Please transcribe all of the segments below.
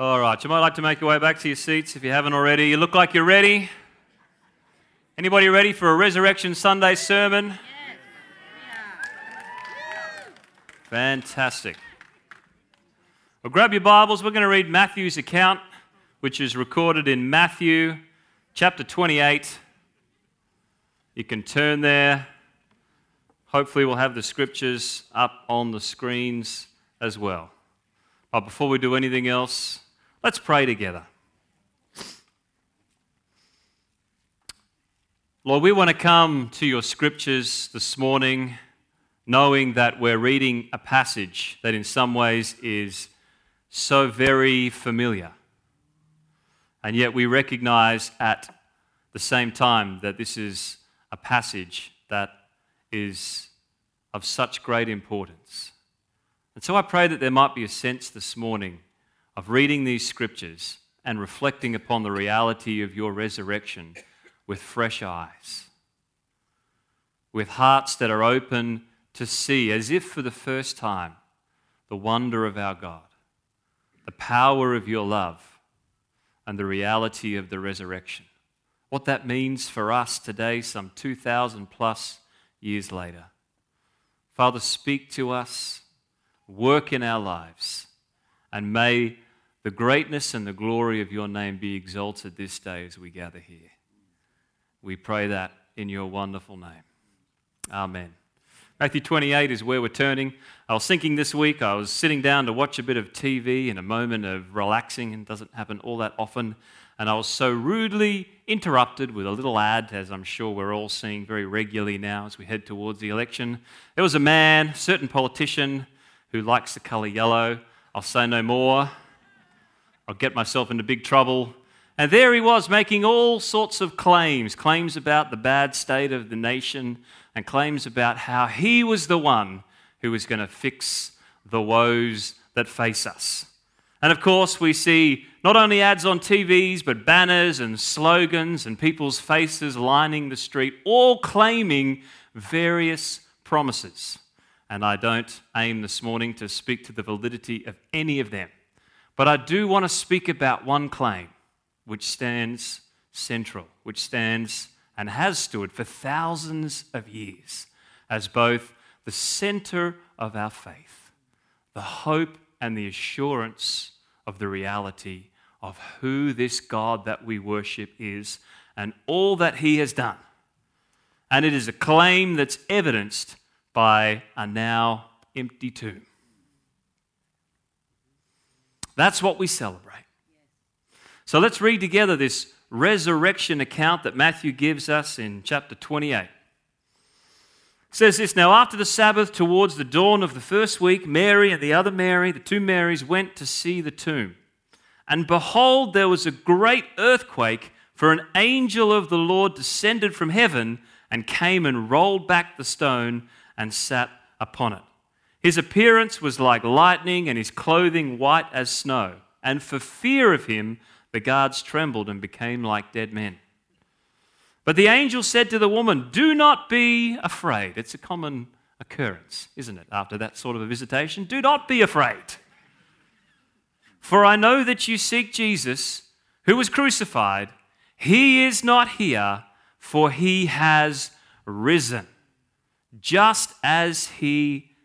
All right, you might like to make your way back to your seats if you haven't already. You look like you're ready. Anybody ready for a Resurrection Sunday sermon? Yes. Fantastic. Well, grab your Bibles. We're going to read Matthew's account, which is recorded in Matthew chapter 28. You can turn there. Hopefully, we'll have the scriptures up on the screens as well. But before we do anything else, let's pray together. Lord, we want to come to your scriptures this morning knowing that we're reading a passage that in some ways is so very familiar. And yet we recognize at the same time that this is a passage that is of such great importance. And so I pray that there might be a sense this morning of reading these scriptures and reflecting upon the reality of your resurrection with fresh eyes, with hearts that are open to see, as if for the first time, the wonder of our God, the power of your love, and the reality of the resurrection. What that means for us today, some 2,000 plus years later. Father, speak to us work in our lives. And may the greatness and the glory of your name be exalted this day as we gather here. We pray that in your wonderful name. Amen. Matthew 28 is where we're turning. I was thinking this week, I was sitting down to watch a bit of TV in a moment of relaxing, and doesn't happen all that often. And I was so rudely interrupted with a little ad, as I'm sure we're all seeing very regularly now as we head towards the election. There was a man, certain politician, who likes the colour yellow. I'll say no more. I'll get myself into big trouble. And there he was making all sorts of claims claims about the bad state of the nation, and claims about how he was the one who was going to fix the woes that face us. And of course, we see not only ads on TVs, but banners and slogans and people's faces lining the street, all claiming various promises and I don't aim this morning to speak to the validity of any of them. But I do want to speak about one claim which stands central, which stands and has stood for thousands of years as both the center of our faith, the hope and the assurance of the reality of who this God that we worship is and all that he has done. And it is a claim that's evidenced by a now empty tomb. That's what we celebrate. So let's read together this resurrection account that Matthew gives us in chapter 28. It says this Now, after the Sabbath, towards the dawn of the first week, Mary and the other Mary, the two Marys, went to see the tomb. And behold, there was a great earthquake, for an angel of the Lord descended from heaven and came and rolled back the stone and sat upon it. His appearance was like lightning, and his clothing white as snow. And for fear of him, the guards trembled and became like dead men. But the angel said to the woman, Do not be afraid. It's a common occurrence, isn't it, after that sort of a visitation? Do not be afraid. For I know that you seek Jesus, who was crucified. He is not here, for he has risen just as he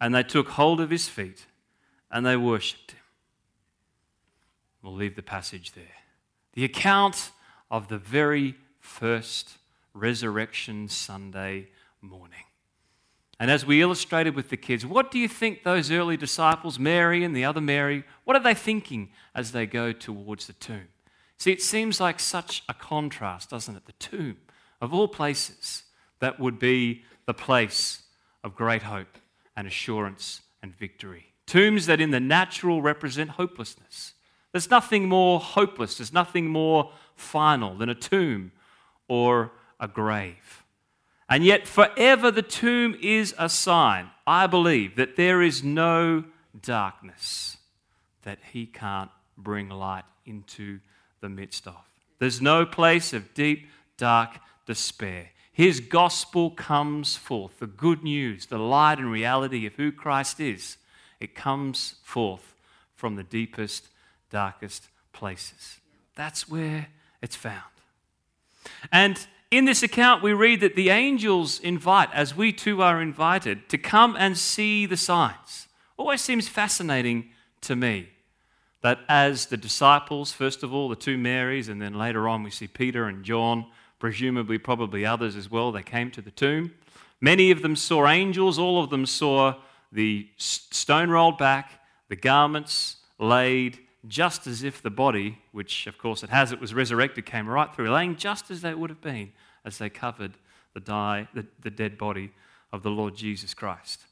and they took hold of his feet and they worshipped him. We'll leave the passage there. The account of the very first Resurrection Sunday morning. And as we illustrated with the kids, what do you think those early disciples, Mary and the other Mary, what are they thinking as they go towards the tomb? See, it seems like such a contrast, doesn't it? The tomb, of all places, that would be the place of great hope and assurance and victory. Tombs that in the natural represent hopelessness, There's nothing more hopeless, there's nothing more final than a tomb or a grave. And yet, forever, the tomb is a sign, I believe, that there is no darkness that he can't bring light into the midst of. There's no place of deep, dark despair. His gospel comes forth, the good news, the light and reality of who Christ is. It comes forth from the deepest, darkest places. That's where it's found. And in this account, we read that the angels invite, as we too are invited, to come and see the signs. Always seems fascinating to me that as the disciples, first of all, the two Marys, and then later on we see Peter and John, presumably probably others as well, they came to the tomb. Many of them saw angels, all of them saw the stone rolled back, the garments laid just as if the body, which of course it has, it was resurrected, came right through, laying just as they would have been as they covered the, die, the, the dead body of the Lord Jesus Christ.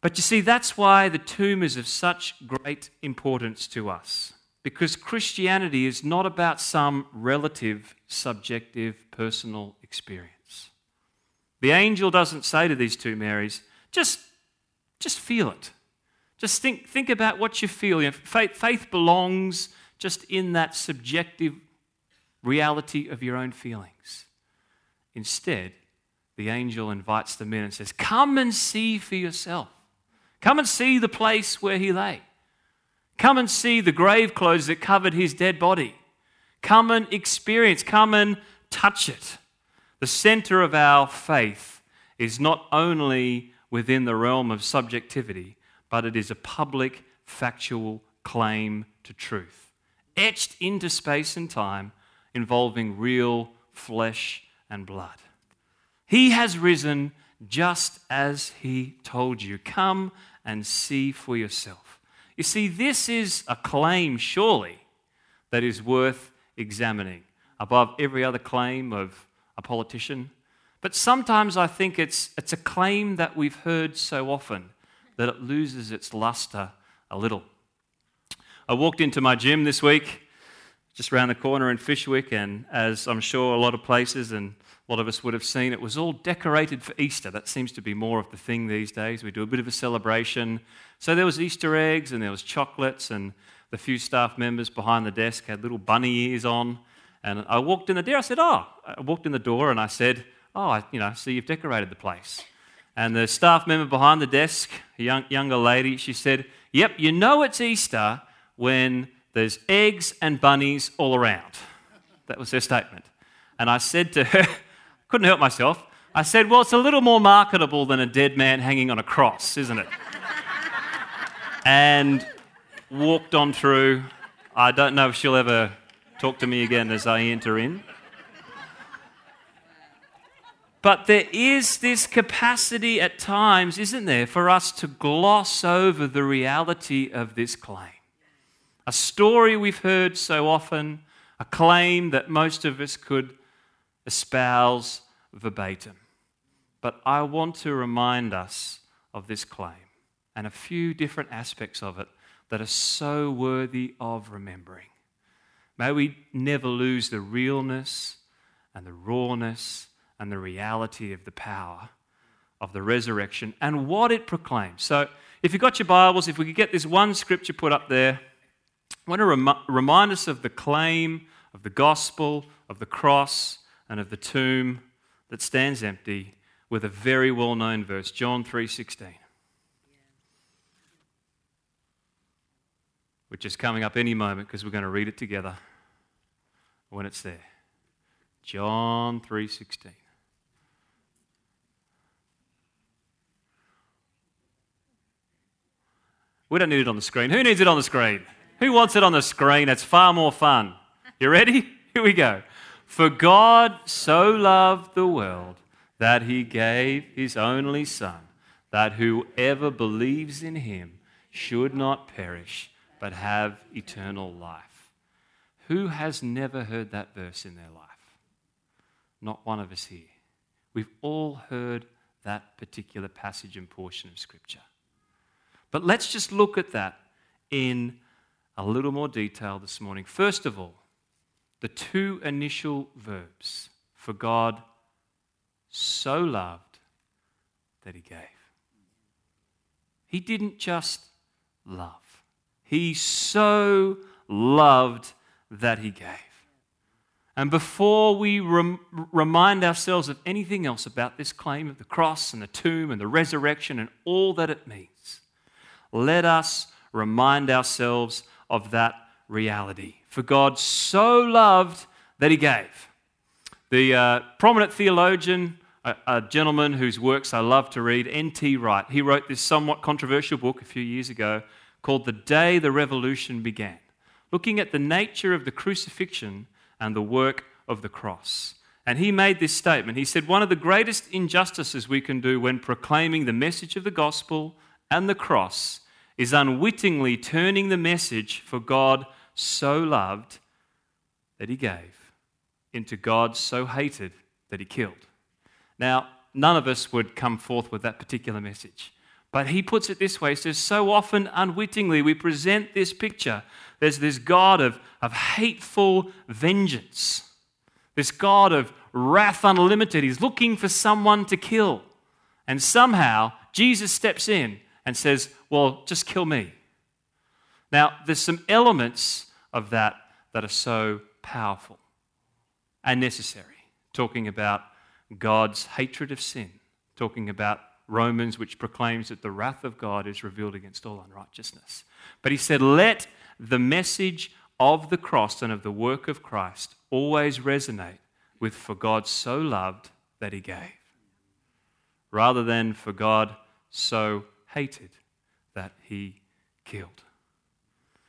But you see, that's why the tomb is of such great importance to us. Because Christianity is not about some relative, subjective, personal experience. The angel doesn't say to these two Marys, just, just feel it. Just think, think about what you feel. You know, faith, faith belongs just in that subjective reality of your own feelings. Instead, the angel invites them in and says, Come and see for yourself. Come and see the place where he lay. Come and see the grave clothes that covered his dead body. Come and experience, come and touch it. The center of our faith is not only within the realm of subjectivity, but it is a public, factual claim to truth, etched into space and time, involving real flesh and blood. He has risen just as he told you. Come and see for yourself. You see, this is a claim, surely, that is worth examining above every other claim of a politician. But sometimes I think it's, it's a claim that we've heard so often that it loses its luster a little. I walked into my gym this week, just around the corner in Fishwick, and as I'm sure a lot of places and a lot of us would have seen it was all decorated for Easter. That seems to be more of the thing these days. We do a bit of a celebration. So there was Easter eggs and there was chocolates and the few staff members behind the desk had little bunny ears on. And I walked in the door. I said, "Oh," I walked in the door and I said, "Oh, I, you know, see you've decorated the place." And the staff member behind the desk, a young, younger lady, she said, "Yep, you know it's Easter when there's eggs and bunnies all around." That was her statement. And I said to her, couldn't help myself. I said, Well, it's a little more marketable than a dead man hanging on a cross, isn't it? and walked on through. I don't know if she'll ever talk to me again as I enter in. But there is this capacity at times, isn't there, for us to gloss over the reality of this claim. A story we've heard so often, a claim that most of us could espouse verbatim. But I want to remind us of this claim and a few different aspects of it that are so worthy of remembering. May we never lose the realness and the rawness and the reality of the power of the resurrection and what it proclaims. So, if you've got your Bibles, if we could get this one scripture put up there, I want to rem- remind us of the claim of the gospel, of the cross, and of the tomb that stands empty with a very well-known verse, John 3:16. Which is coming up any moment because we're going to read it together when it's there. John 3:16. We don't need it on the screen. Who needs it on the screen? Who wants it on the screen? It's far more fun. You ready? Here we go. For God so loved the world that he gave his only Son, that whoever believes in him should not perish, but have eternal life. Who has never heard that verse in their life? Not one of us here. We've all heard that particular passage and portion of Scripture. But let's just look at that in a little more detail this morning. First of all, the two initial verbs for God so loved that he gave. He didn't just love, he so loved that he gave. And before we rem- remind ourselves of anything else about this claim of the cross and the tomb and the resurrection and all that it means, let us remind ourselves of that reality. For God so loved that he gave. The uh, prominent theologian, a, a gentleman whose works I love to read, N.T. Wright, he wrote this somewhat controversial book a few years ago called The Day the Revolution Began, looking at the nature of the crucifixion and the work of the cross. And he made this statement. He said, One of the greatest injustices we can do when proclaiming the message of the gospel and the cross is unwittingly turning the message for God so loved that he gave into God so hated that he killed. Now, none of us would come forth with that particular message. But he puts it this way he says, So often, unwittingly, we present this picture. There's this God of, of hateful vengeance, this God of wrath unlimited. He's looking for someone to kill. And somehow, Jesus steps in and says, Well, just kill me. Now, there's some elements of that that are so powerful and necessary. Talking about God's hatred of sin, talking about Romans, which proclaims that the wrath of God is revealed against all unrighteousness. But he said, Let the message of the cross and of the work of Christ always resonate with for God so loved that he gave, rather than for God so hated that he killed.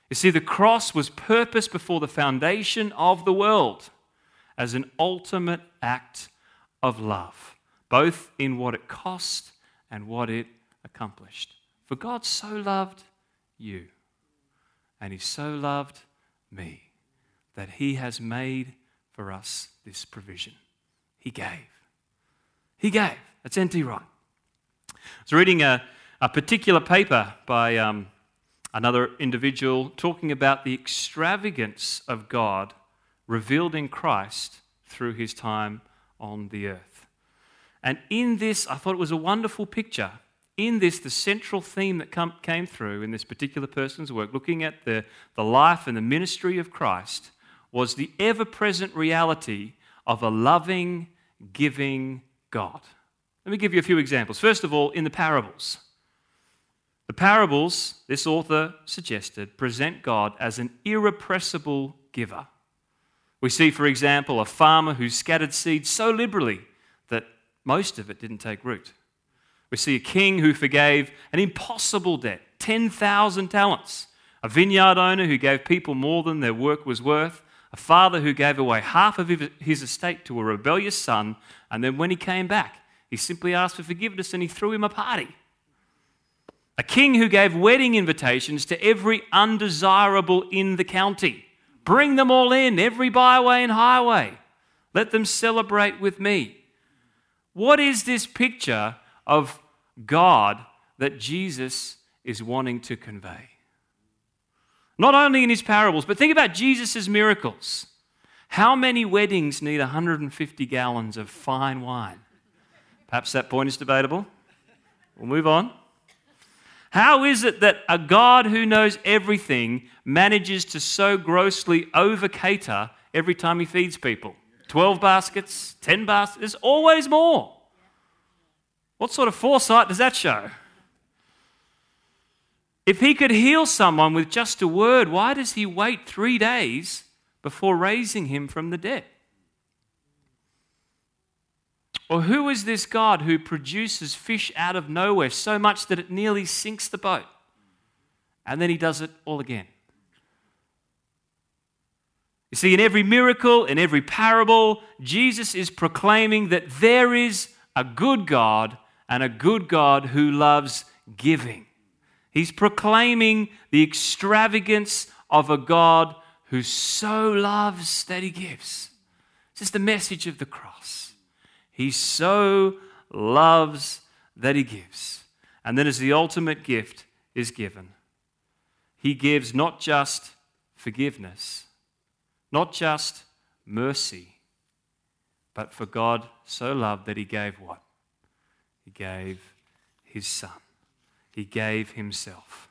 You see, the cross was purposed before the foundation of the world as an ultimate act of love, both in what it cost and what it accomplished. For God so loved you, and He so loved me, that He has made for us this provision. He gave. He gave. That's N.T. Wright. I was reading a, a particular paper by um, another individual talking about the extravagance of God revealed in Christ through his time on the earth. And in this, I thought it was a wonderful picture. In this, the central theme that come, came through in this particular person's work, looking at the, the life and the ministry of Christ, was the ever present reality of a loving, giving God. Let me give you a few examples. First of all, in the parables. The parables, this author suggested, present God as an irrepressible giver. We see, for example, a farmer who scattered seed so liberally that most of it didn't take root. We see a king who forgave an impossible debt 10,000 talents, a vineyard owner who gave people more than their work was worth, a father who gave away half of his estate to a rebellious son, and then when he came back, he simply asked for forgiveness and he threw him a party. A king who gave wedding invitations to every undesirable in the county. Bring them all in, every byway and highway. Let them celebrate with me. What is this picture of God that Jesus is wanting to convey? Not only in his parables, but think about Jesus' miracles. How many weddings need 150 gallons of fine wine? Perhaps that point is debatable. We'll move on. How is it that a God who knows everything manages to so grossly over cater every time he feeds people? 12 baskets, 10 baskets, there's always more. What sort of foresight does that show? If he could heal someone with just a word, why does he wait three days before raising him from the dead? Or who is this God who produces fish out of nowhere so much that it nearly sinks the boat? And then he does it all again. You see, in every miracle, in every parable, Jesus is proclaiming that there is a good God and a good God who loves giving. He's proclaiming the extravagance of a God who so loves that he gives. This is the message of the cross. He so loves that he gives. And then, as the ultimate gift is given, he gives not just forgiveness, not just mercy, but for God so loved that he gave what? He gave his son. He gave himself.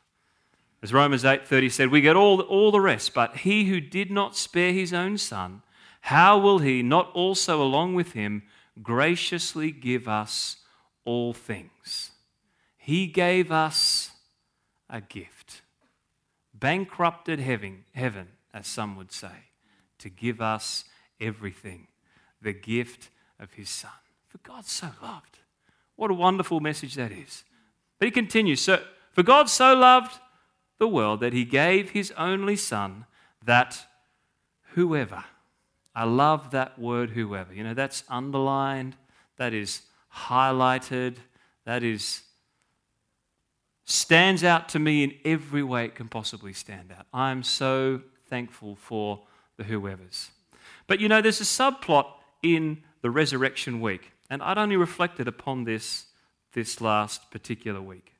As Romans 8:30 said, we get all, all the rest, but he who did not spare his own son, how will he not also along with him graciously give us all things? He gave us a gift. Bankrupted heaven, heaven, as some would say, to give us everything. The gift of his son. For God so loved. What a wonderful message that is. But he continues, so for God so loved the world that he gave his only Son, that whoever, I love that word whoever, you know, that's underlined, that is highlighted, that is stands out to me in every way it can possibly stand out. I'm so thankful for the whoever's. But you know, there's a subplot in the resurrection week, and I'd only reflected upon this this last particular week.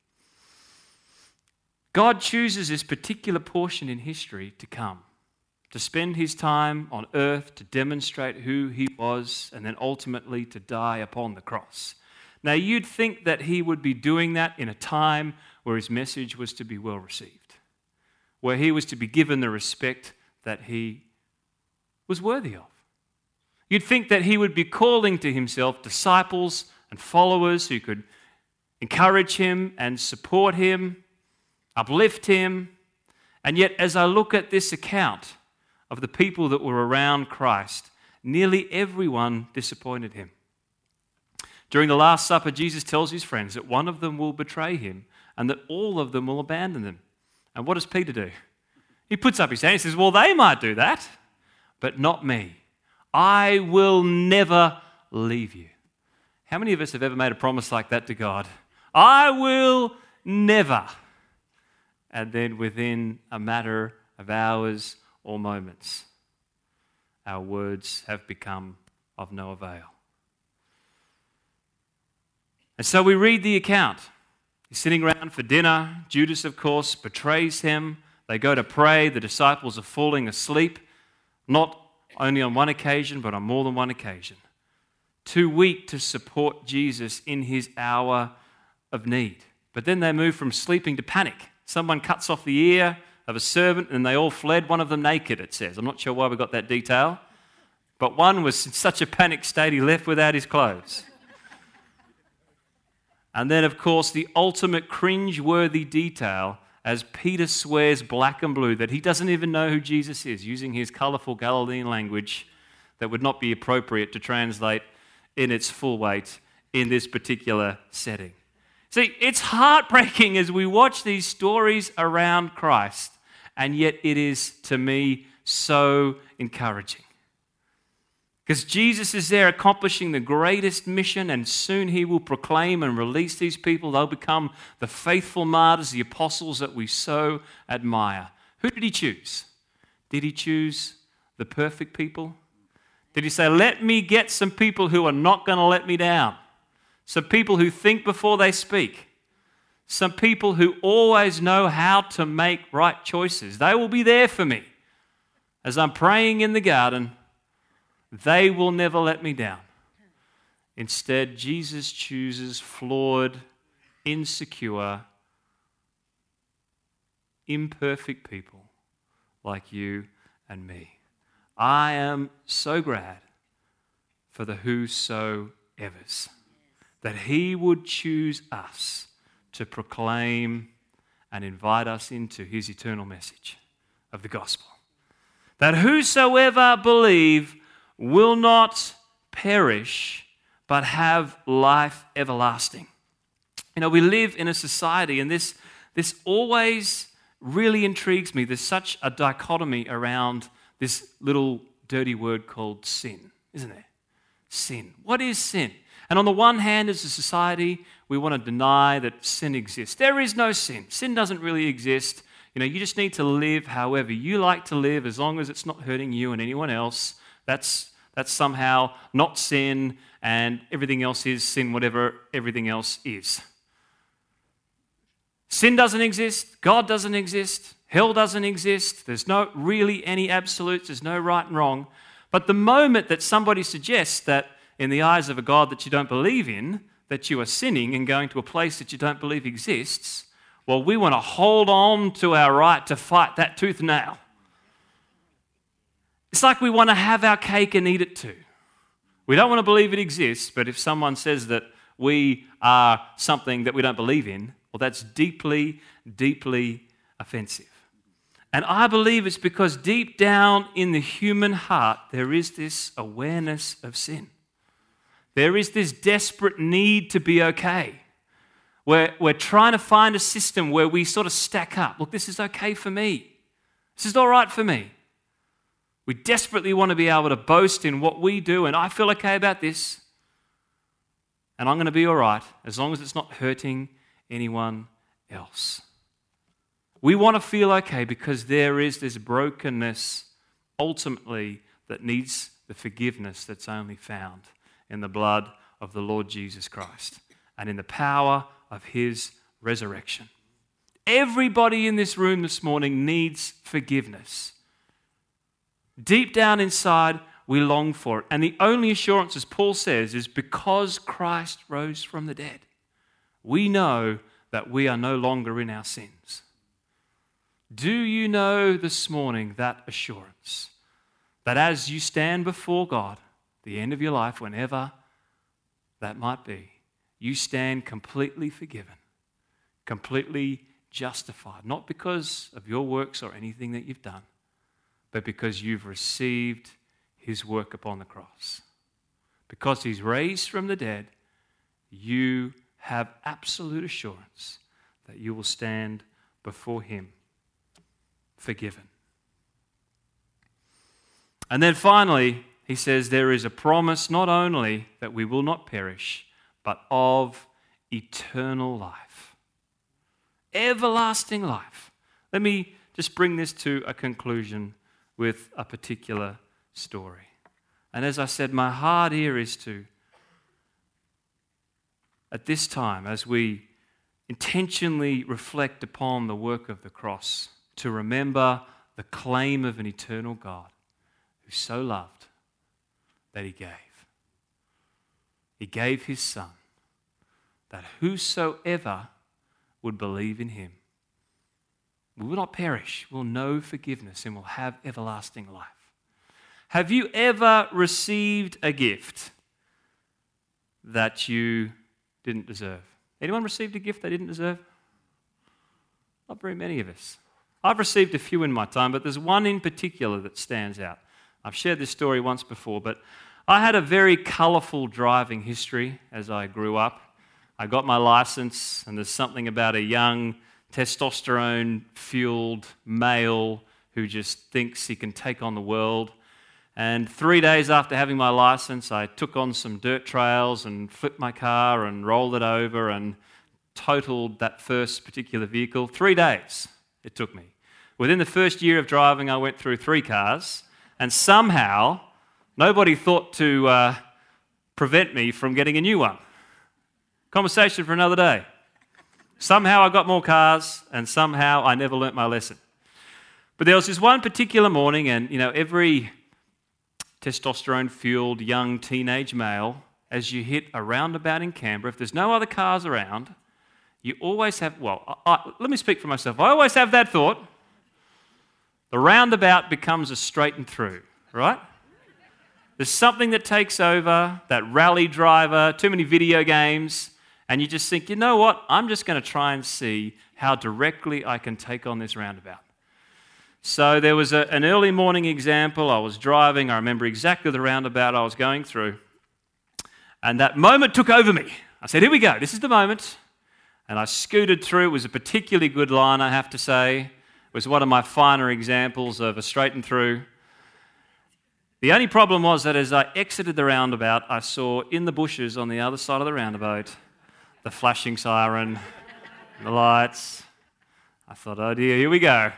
God chooses this particular portion in history to come, to spend his time on earth to demonstrate who he was, and then ultimately to die upon the cross. Now, you'd think that he would be doing that in a time where his message was to be well received, where he was to be given the respect that he was worthy of. You'd think that he would be calling to himself disciples and followers who could encourage him and support him uplift him. And yet, as I look at this account of the people that were around Christ, nearly everyone disappointed him. During the Last Supper, Jesus tells his friends that one of them will betray him and that all of them will abandon them. And what does Peter do? He puts up his hand and says, Well, they might do that, but not me. I will never leave you. How many of us have ever made a promise like that to God? I will never and then within a matter of hours or moments, our words have become of no avail. And so we read the account. He's sitting around for dinner. Judas, of course, betrays him. They go to pray. The disciples are falling asleep, not only on one occasion, but on more than one occasion. Too weak to support Jesus in his hour of need. But then they move from sleeping to panic. Someone cuts off the ear of a servant and they all fled, one of them naked, it says. I'm not sure why we got that detail. But one was in such a panic state he left without his clothes. and then, of course, the ultimate cringe-worthy detail as Peter swears black and blue that he doesn't even know who Jesus is, using his colorful Galilean language that would not be appropriate to translate in its full weight in this particular setting. See, it's heartbreaking as we watch these stories around Christ, and yet it is, to me, so encouraging. Because Jesus is there accomplishing the greatest mission, and soon he will proclaim and release these people. They'll become the faithful martyrs, the apostles that we so admire. Who did he choose? Did he choose the perfect people? Did he say, Let me get some people who are not going to let me down? some people who think before they speak, some people who always know how to make right choices. They will be there for me. As I'm praying in the garden, they will never let me down. Instead, Jesus chooses flawed, insecure, imperfect people like you and me. I am so glad for the whosoever's that He would choose us to proclaim and invite us into His eternal message of the gospel. That whosoever believe will not perish, but have life everlasting. You know, we live in a society, and this, this always really intrigues me. There's such a dichotomy around this little dirty word called sin, isn't there? Sin. What is sin? And on the one hand, as a society, we want to deny that sin exists. There is no sin. Sin doesn't really exist. You know, you just need to live however you like to live as long as it's not hurting you and anyone else. That's, that's somehow not sin, and everything else is sin, whatever everything else is. Sin doesn't exist, God doesn't exist, hell doesn't exist, there's no really any absolutes, there's no right and wrong. But the moment that somebody suggests that in the eyes of a God that you don't believe in, that you are sinning and going to a place that you don't believe exists, well, we want to hold on to our right to fight that tooth and nail. It's like we want to have our cake and eat it too. We don't want to believe it exists, but if someone says that we are something that we don't believe in, well, that's deeply, deeply offensive. And I believe it's because deep down in the human heart, there is this awareness of sin. There is this desperate need to be okay. We're, we're trying to find a system where we sort of stack up. Look, this is okay for me. This is all right for me. We desperately want to be able to boast in what we do, and I feel okay about this, and I'm going to be all right as long as it's not hurting anyone else. We want to feel okay because there is this brokenness ultimately that needs the forgiveness that's only found in the blood of the Lord Jesus Christ and in the power of his resurrection. Everybody in this room this morning needs forgiveness. Deep down inside, we long for it. And the only assurance, as Paul says, is because Christ rose from the dead, we know that we are no longer in our sins. Do you know this morning that assurance? That as you stand before God, the end of your life, whenever that might be, you stand completely forgiven, completely justified, not because of your works or anything that you've done, but because you've received his work upon the cross. Because he's raised from the dead, you have absolute assurance that you will stand before him forgiven. And then finally, he says there is a promise not only that we will not perish, but of eternal life. Everlasting life. Let me just bring this to a conclusion with a particular story. And as I said, my heart here is to, at this time, as we intentionally reflect upon the work of the cross, to remember the claim of an eternal God who so loved that he gave. He gave his Son that whosoever would believe in him will not perish, we'll know forgiveness, and we'll have everlasting life. Have you ever received a gift that you didn't deserve? Anyone received a gift they didn't deserve? Not very many of us. I've received a few in my time, but there's one in particular that stands out. I've shared this story once before, but I had a very colourful driving history as I grew up. I got my license, and there's something about a young testosterone fueled male who just thinks he can take on the world. And three days after having my license, I took on some dirt trails and flipped my car and rolled it over and totaled that first particular vehicle. Three days it took me. Within the first year of driving, I went through three cars, and somehow nobody thought to uh, prevent me from getting a new one. Conversation for another day. Somehow I got more cars, and somehow I never learnt my lesson. But there was this one particular morning, and you know, every testosterone fueled young teenage male, as you hit a roundabout in Canberra, if there's no other cars around, you always have, well, I, I, let me speak for myself. I always have that thought. The roundabout becomes a straight and through, right? There's something that takes over, that rally driver, too many video games, and you just think, you know what? I'm just going to try and see how directly I can take on this roundabout. So there was a, an early morning example. I was driving. I remember exactly the roundabout I was going through. And that moment took over me. I said, here we go. This is the moment. And I scooted through. It was a particularly good line, I have to say. It was one of my finer examples of a straight and through. The only problem was that as I exited the roundabout, I saw in the bushes on the other side of the roundabout the flashing siren, the lights. I thought, oh dear, here we go.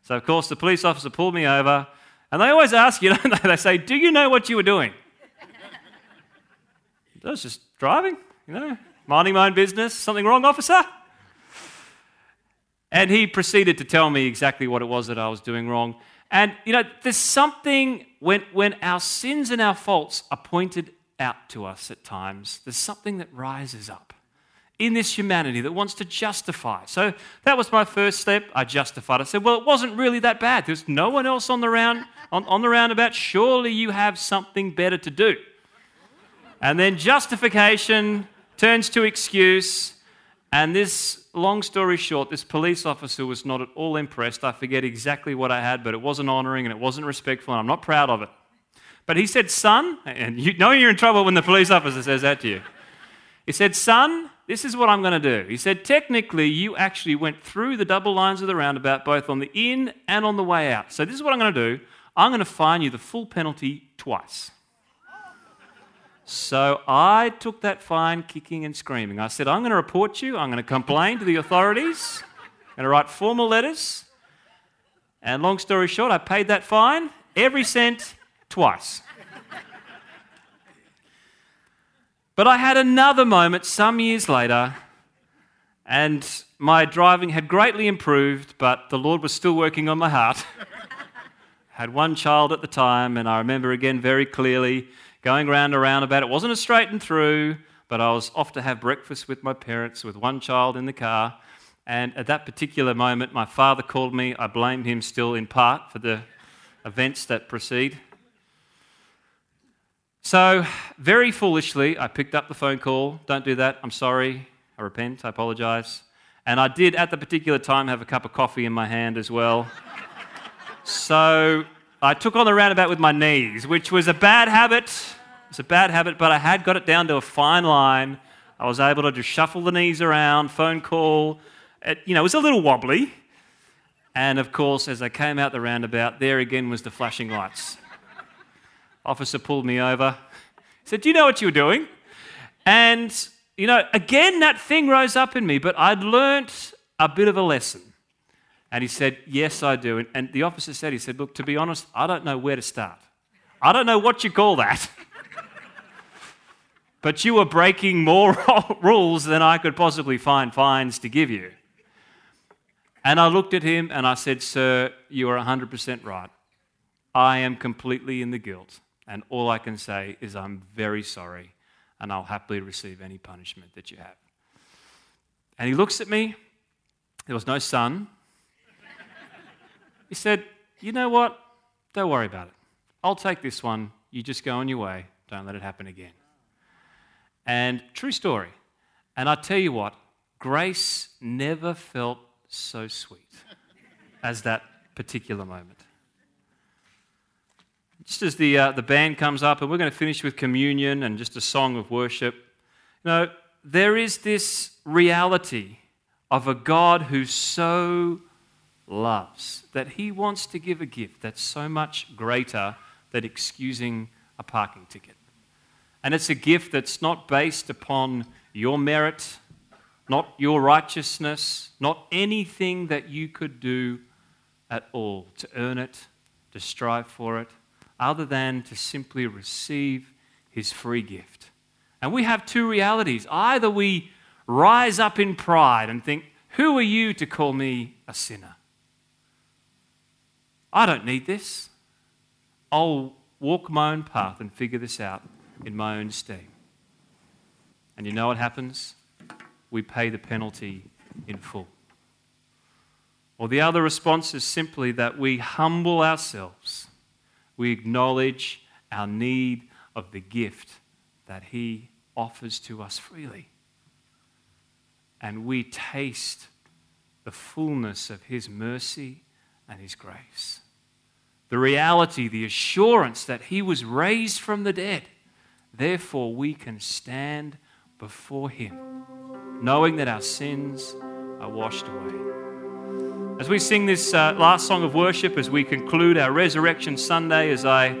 So, of course, the police officer pulled me over, and they always ask you, don't they? They say, Do you know what you were doing? I was just driving, you know, minding my own business. Something wrong, officer? And he proceeded to tell me exactly what it was that I was doing wrong. And, you know, there's something when, when our sins and our faults are pointed out to us at times, there's something that rises up in this humanity that wants to justify. So that was my first step. I justified. I said, well, it wasn't really that bad. There's no one else on the round on, on the roundabout. Surely you have something better to do. And then justification turns to excuse. And this, long story short, this police officer was not at all impressed. I forget exactly what I had, but it wasn't honoring and it wasn't respectful, and I'm not proud of it. But he said, Son, and you know you're in trouble when the police officer says that to you. He said, Son, this is what I'm going to do. He said, Technically, you actually went through the double lines of the roundabout, both on the in and on the way out. So this is what I'm going to do I'm going to fine you the full penalty twice. So I took that fine kicking and screaming. I said, I'm going to report you. I'm going to complain to the authorities. I'm going to write formal letters. And long story short, I paid that fine, every cent, twice. but I had another moment some years later, and my driving had greatly improved, but the Lord was still working on my heart. had one child at the time, and I remember again very clearly going round and round about it. wasn't a straight and through, but I was off to have breakfast with my parents with one child in the car. And at that particular moment, my father called me. I blamed him still in part for the events that precede. So, very foolishly, I picked up the phone call. Don't do that. I'm sorry. I repent. I apologize. And I did, at the particular time, have a cup of coffee in my hand as well. so, I took on the roundabout with my knees, which was a bad habit. It's a bad habit, but I had got it down to a fine line. I was able to just shuffle the knees around, phone call. It, you know, it was a little wobbly. And of course, as I came out the roundabout, there again was the flashing lights. Officer pulled me over. He said, Do you know what you were doing? And, you know, again, that thing rose up in me, but I'd learnt a bit of a lesson. And he said, Yes, I do. And, the officer said, He said, Look, to be honest, I don't know where to start. I don't know what you call that. but you were breaking more rules than I could possibly find fines to give you. And I looked at him and I said, Sir, you are 100% right. I am completely in the guilt. And all I can say is, I'm very sorry, and I'll happily receive any punishment that you have. And he looks at me. There was no son, he said, You know what? Don't worry about it. I'll take this one. You just go on your way. Don't let it happen again. And true story. And I tell you what, grace never felt so sweet as that particular moment. Just as the, uh, the band comes up, and we're going to finish with communion and just a song of worship, you know, there is this reality of a God who's so loves, that he wants to give a gift that's so much greater than excusing a parking ticket. And it's a gift that's not based upon your merit, not your righteousness, not anything that you could do at all to earn it, to strive for it, other than to simply receive his free gift. And we have two realities. Either we rise up in pride and think, Who are you to call me a sinner? I don't need this. I'll walk my own path and figure this out in my own steam. And you know what happens? We pay the penalty in full. Or the other response is simply that we humble ourselves. We acknowledge our need of the gift that He offers to us freely. And we taste the fullness of His mercy and His grace. The reality, the assurance that He was raised from the dead. Therefore, we can stand before Him, knowing that our sins are washed away. As we sing this uh, last song of worship, as we conclude our Resurrection Sunday, as I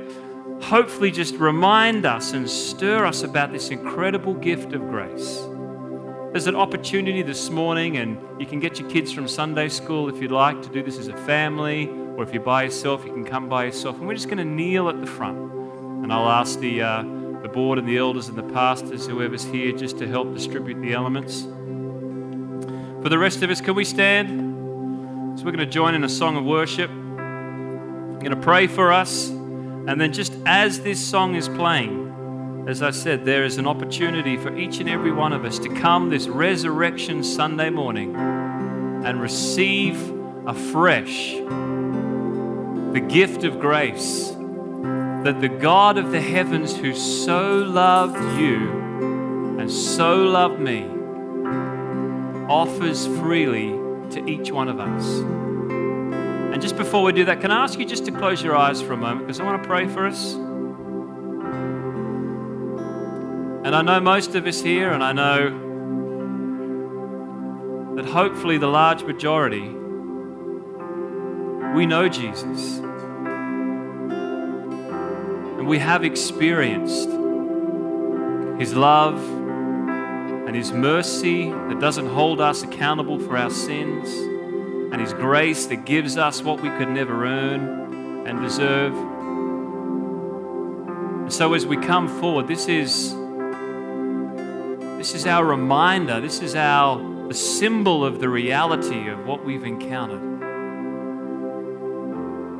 hopefully just remind us and stir us about this incredible gift of grace. There's an opportunity this morning, and you can get your kids from Sunday school if you'd like to do this as a family, or if you're by yourself, you can come by yourself. And we're just going to kneel at the front. And I'll ask the, uh, the board and the elders and the pastors, whoever's here, just to help distribute the elements. For the rest of us, can we stand? So we're going to join in a song of worship. I'm going to pray for us. And then, just as this song is playing, as I said, there is an opportunity for each and every one of us to come this Resurrection Sunday morning and receive afresh the gift of grace that the God of the heavens, who so loved you and so loved me, offers freely to each one of us. And just before we do that, can I ask you just to close your eyes for a moment because I want to pray for us. And I know most of us here, and I know that hopefully the large majority, we know Jesus. And we have experienced His love and His mercy that doesn't hold us accountable for our sins, and His grace that gives us what we could never earn and deserve. And so as we come forward, this is this is our reminder, this is our the symbol of the reality of what we've encountered,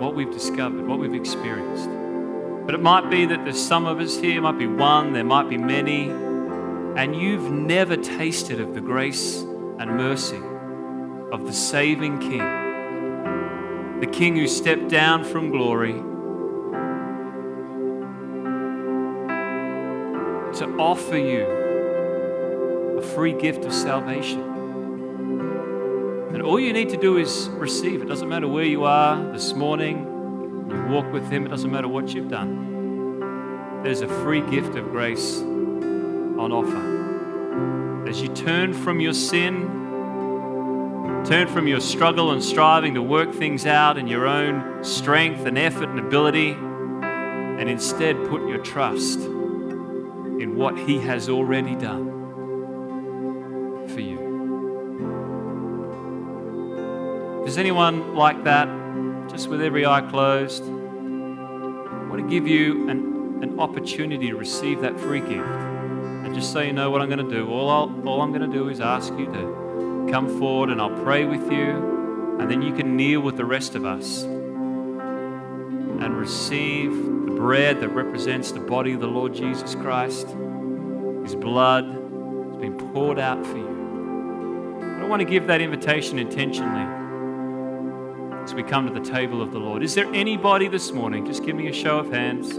what we've discovered, what we've experienced. But it might be that there's some of us here, might be one, there might be many, and you've never tasted of the grace and mercy of the saving King, the King who stepped down from glory to offer you a free gift of salvation. And all you need to do is receive. It doesn't matter where you are this morning, you walk with Him, it doesn't matter what you've done. There's a free gift of grace on offer. As you turn from your sin, turn from your struggle and striving to work things out in your own strength and effort and ability, and instead put your trust in what He has already done Is anyone like that? Just with every eye closed. I want to give you an, an opportunity to receive that free gift. And just so you know what I'm going to do, all, I'll, all I'm going to do is ask you to come forward and I'll pray with you. And then you can kneel with the rest of us and receive the bread that represents the body of the Lord Jesus Christ. His blood has been poured out for you. I want to give that invitation intentionally we come to the table of the Lord. Is there anybody this morning, just give me a show of hands,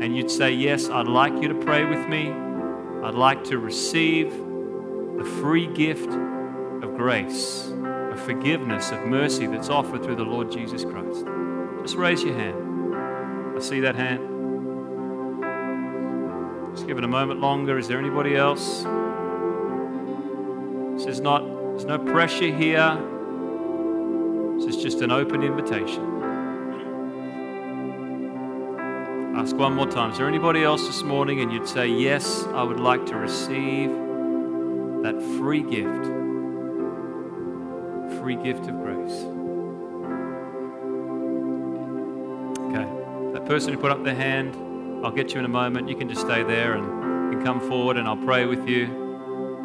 and you'd say, Yes, I'd like you to pray with me. I'd like to receive the free gift of grace, of forgiveness, of mercy that's offered through the Lord Jesus Christ. Just raise your hand. I see that hand. Just give it a moment longer. Is there anybody else? This is not, there's no pressure here. Is just an open invitation. Ask one more time. Is there anybody else this morning and you'd say, Yes, I would like to receive that free gift? Free gift of grace. Okay. That person who put up their hand, I'll get you in a moment. You can just stay there and come forward and I'll pray with you.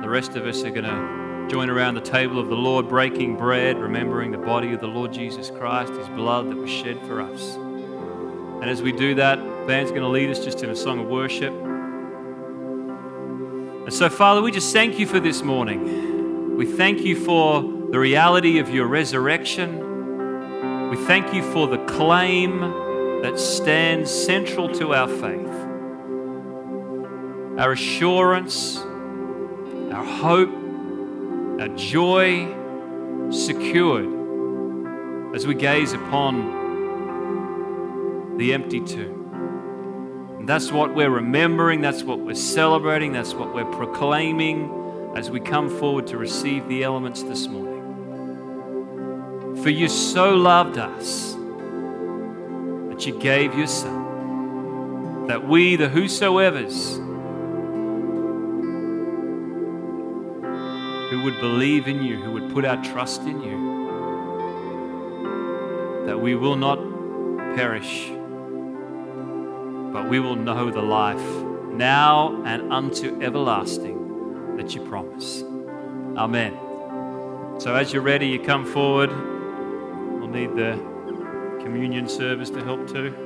The rest of us are going to join around the table of the Lord, breaking bread, remembering the body of the Lord Jesus Christ, his blood that was shed for us. And as we do that, band's going to lead us just in a song of worship. And so, Father, we just thank you for this morning. We thank you for the reality of your resurrection. We thank you for the claim that stands central to our faith, our assurance, our hope our joy secured as we gaze upon the empty tomb. And that's what we're remembering, that's what we're celebrating, that's what we're proclaiming as we come forward to receive the elements this morning. For you so loved us that you gave your Son, that we, the whosoever's, would believe in you, who would put our trust in you, that we will not perish, but we will know the life now and unto everlasting that you promise. Amen. So as you're ready, you come forward. We'll need the communion service to help too.